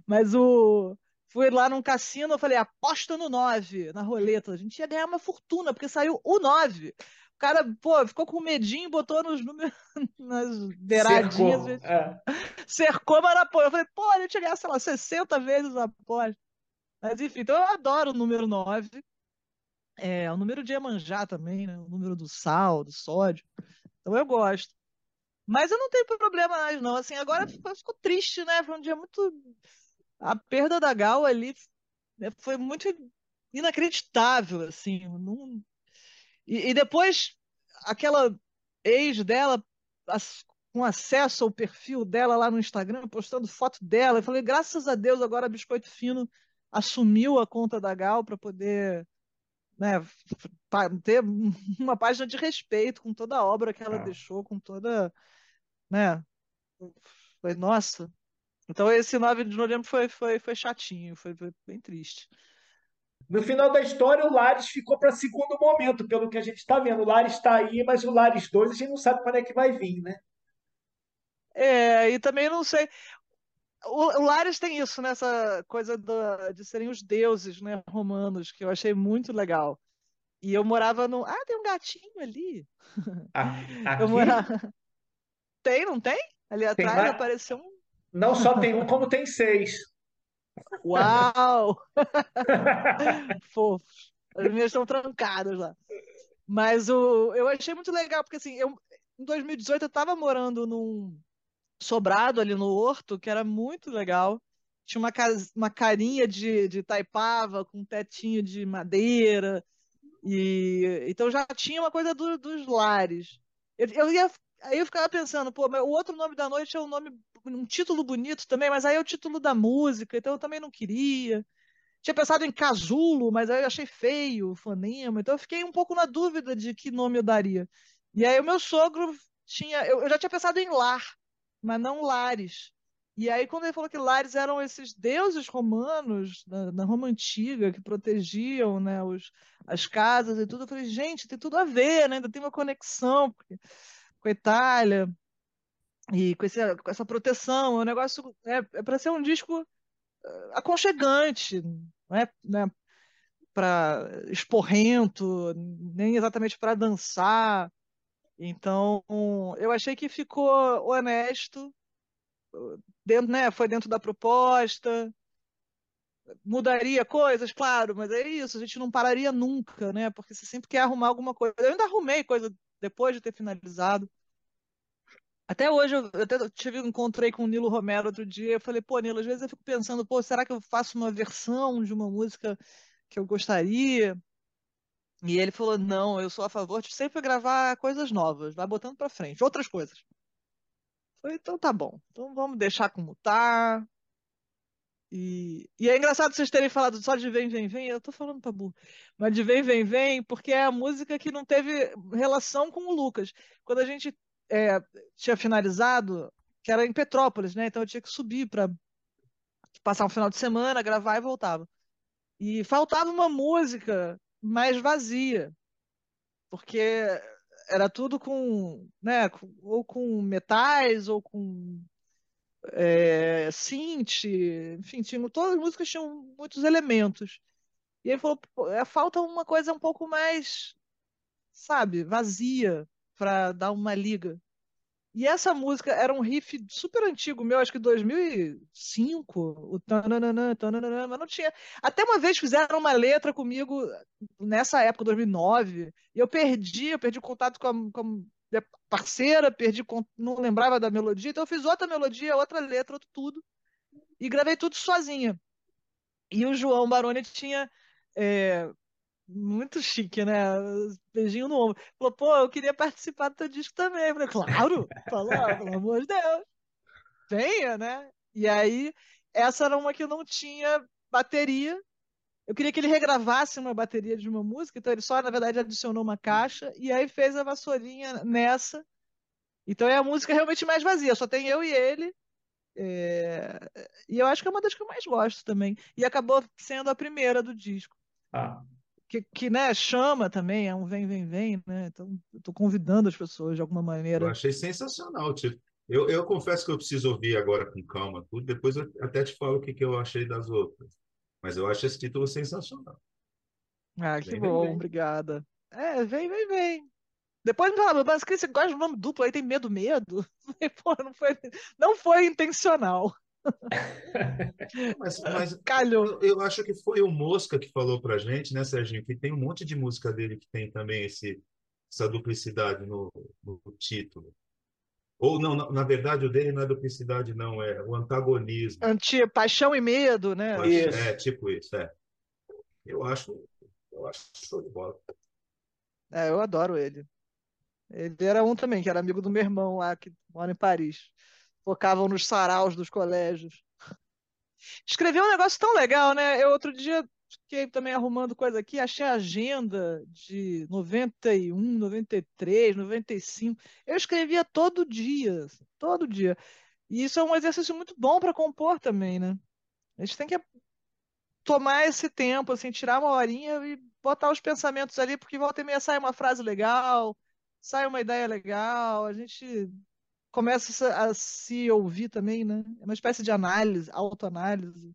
Mas o fui lá num cassino, eu falei, aposta no 9, na roleta. A gente ia ganhar uma fortuna, porque saiu o 9. O cara, pô, ficou com medinho, botou nos números, nas beiradinhas. Cercou, é. Cercou mas. Eu falei, pô, a gente ganhar, sei lá, 60 vezes a aposta. Mas enfim, então eu adoro o número 9. É, o número de Iemanjá também, né? O número do sal, do sódio. Então eu gosto. Mas eu não tenho problema mais, não. Assim, agora ficou, ficou triste, né? Foi um dia muito. A perda da Gal ali né, foi muito inacreditável, assim. Não, e, e depois, aquela ex dela, as, com acesso ao perfil dela lá no Instagram, postando foto dela, eu falei, graças a Deus, agora Biscoito Fino assumiu a conta da Gal para poder né, ter uma página de respeito com toda a obra que ela ah. deixou, com toda. Né, foi, nossa. Então esse 9 de novembro foi, foi, foi chatinho, foi, foi bem triste. No final da história, o Lares ficou para segundo momento, pelo que a gente está vendo. O Lares está aí, mas o Lares 2 a gente não sabe quando é que vai vir, né? É, e também não sei. O, o Lares tem isso, né? Essa coisa do, de serem os deuses né, romanos, que eu achei muito legal. E eu morava no. Ah, tem um gatinho ali. Aqui? Eu morava... Tem, não tem? Ali atrás tem apareceu um. Não só tem um, como tem seis. Uau! Fofos. As minhas estão trancadas lá. Mas o, eu achei muito legal, porque assim, eu, em 2018 eu estava morando num sobrado ali no Horto, que era muito legal. Tinha uma, uma carinha de, de taipava, com um tetinho de madeira. E, então já tinha uma coisa do, dos lares. Eu, eu ia, aí eu ficava pensando, pô, mas o outro nome da noite é um nome um título bonito também, mas aí é o título da música, então eu também não queria. Tinha pensado em casulo, mas aí eu achei feio o fonema, então eu fiquei um pouco na dúvida de que nome eu daria. E aí o meu sogro tinha. Eu, eu já tinha pensado em lar, mas não lares. E aí, quando ele falou que lares eram esses deuses romanos, da, da Roma Antiga, que protegiam né, os, as casas e tudo, eu falei, gente, tem tudo a ver, né? ainda tem uma conexão porque, com a Itália e com, esse, com essa proteção. É um negócio. É, é para ser um disco eh, aconchegante, não é né, para esporrento, nem exatamente para dançar. Então, eu achei que ficou honesto, dentro, né, foi dentro da proposta. Mudaria coisas, claro, mas é isso, a gente não pararia nunca, né? Porque você sempre quer arrumar alguma coisa. Eu ainda arrumei coisa depois de ter finalizado. Até hoje, eu até tive, encontrei com o Nilo Romero outro dia, eu falei, pô, Nilo, às vezes eu fico pensando, pô, será que eu faço uma versão de uma música que eu gostaria? E ele falou, não, eu sou a favor de sempre gravar coisas novas, vai botando pra frente, outras coisas. Eu falei, então tá bom, então vamos deixar como tá. E, e é engraçado vocês terem falado só de Vem, Vem, Vem, eu tô falando pra burro, mas de Vem, Vem, Vem, porque é a música que não teve relação com o Lucas. Quando a gente é, tinha finalizado, que era em Petrópolis, né? Então eu tinha que subir para passar um final de semana, gravar e voltava. E faltava uma música mais vazia, porque era tudo com, né, ou com metais, ou com é, synth, enfim, tinha, todas as músicas tinham muitos elementos. E ele falou, é, falta uma coisa um pouco mais, sabe, vazia para dar uma liga. E essa música era um riff super antigo meu, acho que 2005, o tananana, tananana, mas não tinha. Até uma vez fizeram uma letra comigo nessa época, 2009, e eu perdi, eu perdi contato com a, com a parceira, perdi, não lembrava da melodia, então eu fiz outra melodia, outra letra, outro tudo, e gravei tudo sozinha. E o João Baroni tinha é, muito chique, né? Beijinho no ombro. Falou, pô, eu queria participar do teu disco também. Eu falei, claro, falou, pelo amor de Deus. Venha, né? E aí, essa era uma que não tinha bateria. Eu queria que ele regravasse uma bateria de uma música, então ele só, na verdade, adicionou uma caixa e aí fez a vassourinha nessa. Então é a música realmente mais vazia, só tem eu e ele. É... E eu acho que é uma das que eu mais gosto também. E acabou sendo a primeira do disco. Ah. Que, que né, chama também, é um vem, vem, vem, né? Então, eu tô convidando as pessoas de alguma maneira. Eu achei sensacional, tipo. Eu, eu confesso que eu preciso ouvir agora com calma tudo, depois eu até te falo o que, que eu achei das outras. Mas eu acho esse título sensacional. Ah, que Vem, bom, vem, vem. obrigada. É, vem, vem, vem. Depois me fala, mas que você gosta de nome duplo aí, tem medo, medo? Pô, não foi, não foi intencional. Mas, mas Calhou. eu, eu acho que foi o Mosca que falou pra gente, né, Serginho? Que tem um monte de música dele que tem também esse, essa duplicidade no, no título. Ou não, na, na verdade o dele não é duplicidade, não, é o antagonismo. Anti, paixão e medo, né? Acho- Isso. É, tipo isso, é. Eu acho, eu acho show de bola. É, eu adoro ele. Ele era um também, que era amigo do meu irmão lá, que mora em Paris. Tocavam nos saraus dos colégios. Escreveu um negócio tão legal, né? Eu outro dia fiquei também arrumando coisa aqui, achei a agenda de 91, 93, 95. Eu escrevia todo dia, todo dia. E isso é um exercício muito bom para compor também, né? A gente tem que tomar esse tempo, assim, tirar uma horinha e botar os pensamentos ali, porque volta e meia sai uma frase legal, sai uma ideia legal, a gente começa a se ouvir também, né? É uma espécie de análise, autoanálise.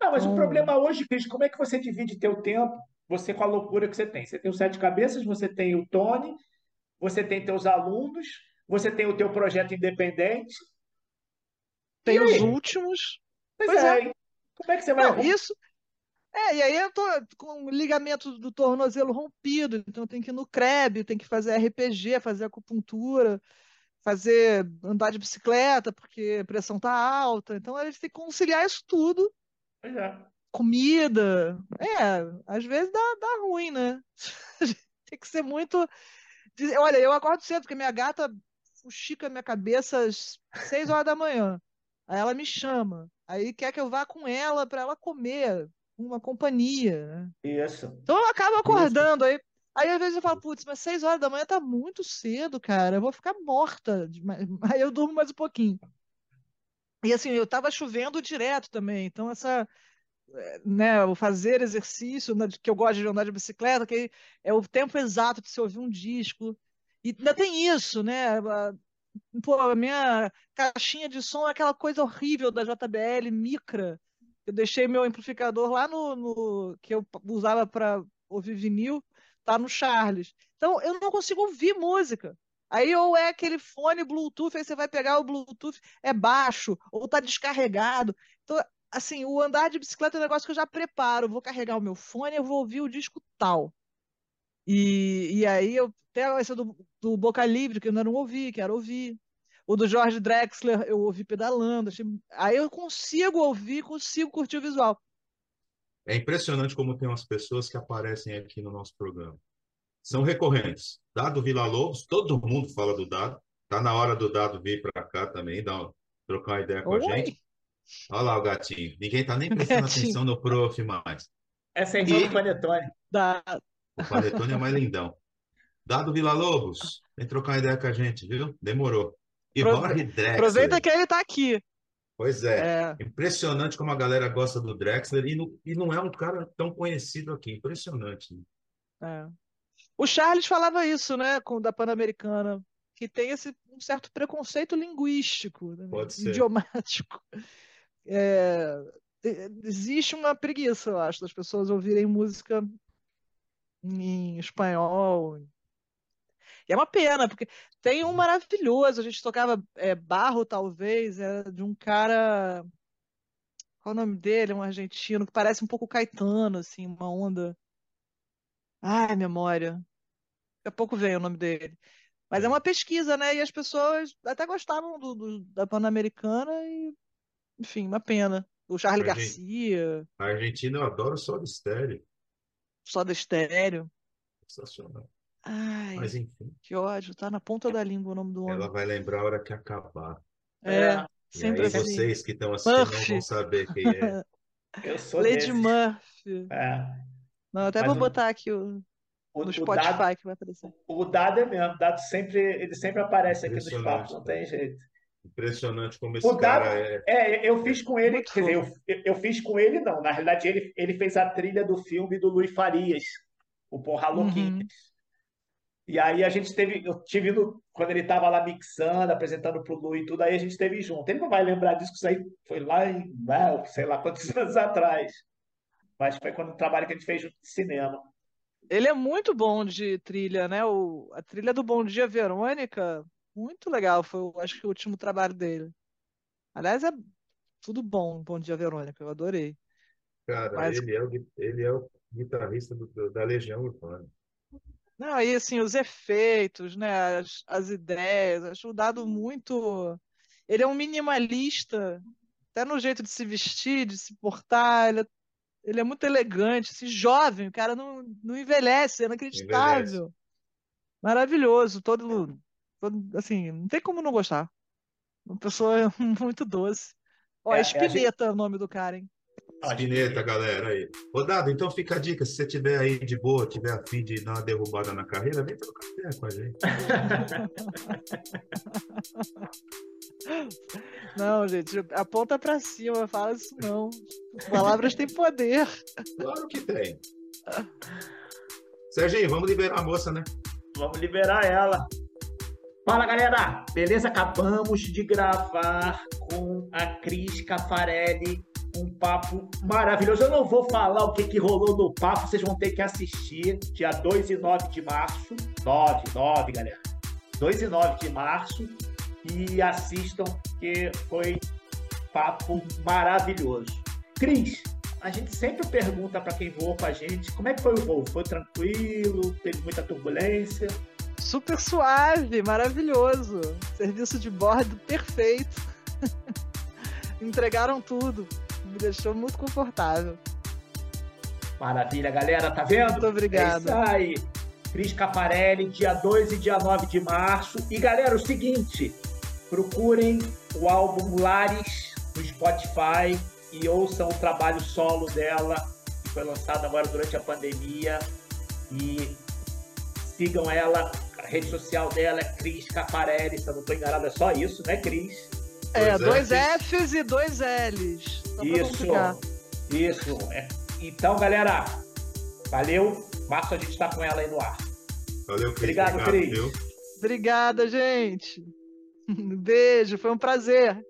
Não, mas o Então- problema hoje, Cris, como é que você divide teu tempo, você com a loucura que você tem? Você tem o Sete Cabeças, você tem o Tony, você tem teus alunos, você tem o teu projeto independente. Tem os últimos. Pois, Pois é. Como é que você vai Não, isso. É, e aí eu tô com o ligamento do tornozelo rompido, então tem que ir no CREB, tem que fazer RPG, fazer acupuntura, fazer andar de bicicleta, porque a pressão tá alta. Então a gente tem que conciliar isso tudo, Pois é. comida. É, às vezes dá, dá ruim, né? Tem que ser muito. Olha, eu acordo cedo, porque minha gata fuxica minha cabeça às seis horas da manhã. Aí ela me chama. Aí quer que eu vá com ela para ela comer, uma companhia, né? Isso. Então eu acabo acordando. Aí, aí às vezes eu falo, putz, mas seis horas da manhã tá muito cedo, cara. Eu vou ficar morta. Aí eu durmo mais um pouquinho. E assim, eu tava chovendo direto também. Então essa, eh, né, o fazer exercício, né, que eu gosto de andar de bicicleta, que é o tempo exato para você ouvir um disco. E ainda tem isso, né? Pô, a minha caixinha de som é aquela coisa horrível da JBL Micra. Eu deixei meu amplificador lá no, no- que eu usava para ouvir vinil, tá no Charles. Então eu não consigo ouvir música. Aí ou é aquele fone Bluetooth, aí você vai pegar o Bluetooth, é baixo, ou tá descarregado. Então, assim, o andar de bicicleta é um negócio que eu já preparo. Vou carregar o meu fone, eu vou ouvir o disco tal. E, e aí eu até esse do, do Boca Livre, que eu ainda não ouvi, quero ouvir. O do George Drexler eu ouvi pedalando. achei- Aí eu consigo ouvir, consigo curtir o visual. É impressionante como tem umas pessoas que aparecem aqui no nosso programa. São recorrentes. Dado Vila Lobos, todo mundo fala do Dado. Tá na hora do Dado vir para cá também, dar, um- trocar uma ideia com a Oi. gente. Olha lá o gatinho. Ninguém tá nem prestando Gatinho. atenção no prof mais. Essa é a irmã E- do Panetone. Da... O Panetone é mais lindão. Dado Vila Lobos, vem trocar uma ideia com a gente, viu? Demorou. E Aprove- Jorge Drexler. Aproveita que ele tá aqui. Pois é. É, Impressionante como a galera gosta do Drexler e não, e não é um cara tão conhecido aqui. Impressionante. é. O Charles falava isso, né, com da Pan-Americana, que tem esse um certo preconceito linguístico, né, idiomático. É, existe uma preguiça, eu acho, das pessoas ouvirem música em espanhol. E é uma pena, porque tem um maravilhoso, a gente tocava é, Barro, talvez, é de um cara. Qual é o nome dele? Um argentino que parece um pouco Caetano, assim, uma onda. Ai, memória. Daqui a pouco vem o nome dele. Mas é uma pesquisa, né? E as pessoas até gostavam do, do- da Pan-Americana e, enfim, uma pena. O Charlie Argen- Garcia, A Argentina eu adoro só de estéreo. Soda Estéreo. Sensacional. Ai, Mas enfim, que ódio, tá na ponta da língua o nome do homem. ela vai lembrar a hora que acabar. É, É, E sempre aí assim. vocês que estão assistindo não Murphy. vão saber quem é. eu sou Lady desse. Murphy. É. Não, até Mas vou o- botar aqui o, O, no o Spotify dado, que vai aparecer. o dado é mesmo, o dado sempre, ele sempre aparece aqui nos papos, não tem jeito. Impressionante como esse O cara dado- é. É, eu fiz com ele, dizer, eu, eu fiz com ele não, na realidade ele, ele fez a trilha do filme do Luiz Farias, o Porra Louquinhas. Uhum. E aí a gente teve, eu tive no, quando ele estava lá mixando, apresentando pro Lu e tudo, aí a gente teve junto. Ele não vai lembrar disso, que isso aí foi lá em, né, sei lá quantos anos atrás. Mas foi quando o trabalho que a gente fez junto de cinema. Ele é muito bom de trilha, né? O, a trilha do Bom Dia Verônica, muito legal. Foi, o- acho que o último trabalho dele. Aliás, é tudo bom, Bom Dia Verônica, eu adorei. Cara, Mas- ele é o, ele é o guitarrista do- do- da Legião Urbana. Não, aí assim, os efeitos, né? As, as ideias, acho o dado muito. Ele é um minimalista, até no jeito de se vestir, de se portar. Ele é, ele é muito elegante, assim, jovem, o cara não, não envelhece, é inacreditável. Maravilhoso, todo, todo. Assim, não tem como não gostar. Uma pessoa muito doce. Ó, É, é a gente- Espineta é o nome do cara, hein? Spinetta, galera aí. Ô, Dado, então fica a dica, se você tiver aí de boa, tiver a fim de dar uma derrubada na carreira, vem trocar ideia com a gente. Não, gente, aponta pra cima, fala isso não. Palavras têm poder. Claro que tem. Serginho, vamos liberar a moça, né? Vamos liberar ela. Fala galera, beleza? Acabamos de gravar com a Cris Cafarelli um papo maravilhoso. Eu não vou falar o que, que rolou no papo, vocês vão ter que assistir dia 2 e 9 de março. 9, 9, galera. 2 e 9 de março. E assistam, que foi papo maravilhoso. Cris, a gente sempre pergunta para quem voou com a gente como é que foi o voo? Foi tranquilo? Teve muita turbulência? Super suave, maravilhoso. Serviço de bordo perfeito. Entregaram tudo. Me deixou muito confortável. Maravilha, galera, tá vendo? Muito obrigada. É isso aí. Cris Cafarelli, dia 2 e dia 9 de março. E galera, o seguinte, procurem o álbum Lares no Spotify e ouçam o trabalho solo dela, que foi lançado agora durante a pandemia. E sigam ela, a rede social dela é Cris Cafarelli, se eu não estou enganado, é só isso, né, Cris? É, Dois dois Fs e dois Ls. Isso, isso. É. Então, galera, valeu. Março a gente está com ela aí no ar. Valeu, Cris. Obrigado, Cris. viu? Obrigada, gente. Beijo, foi um prazer.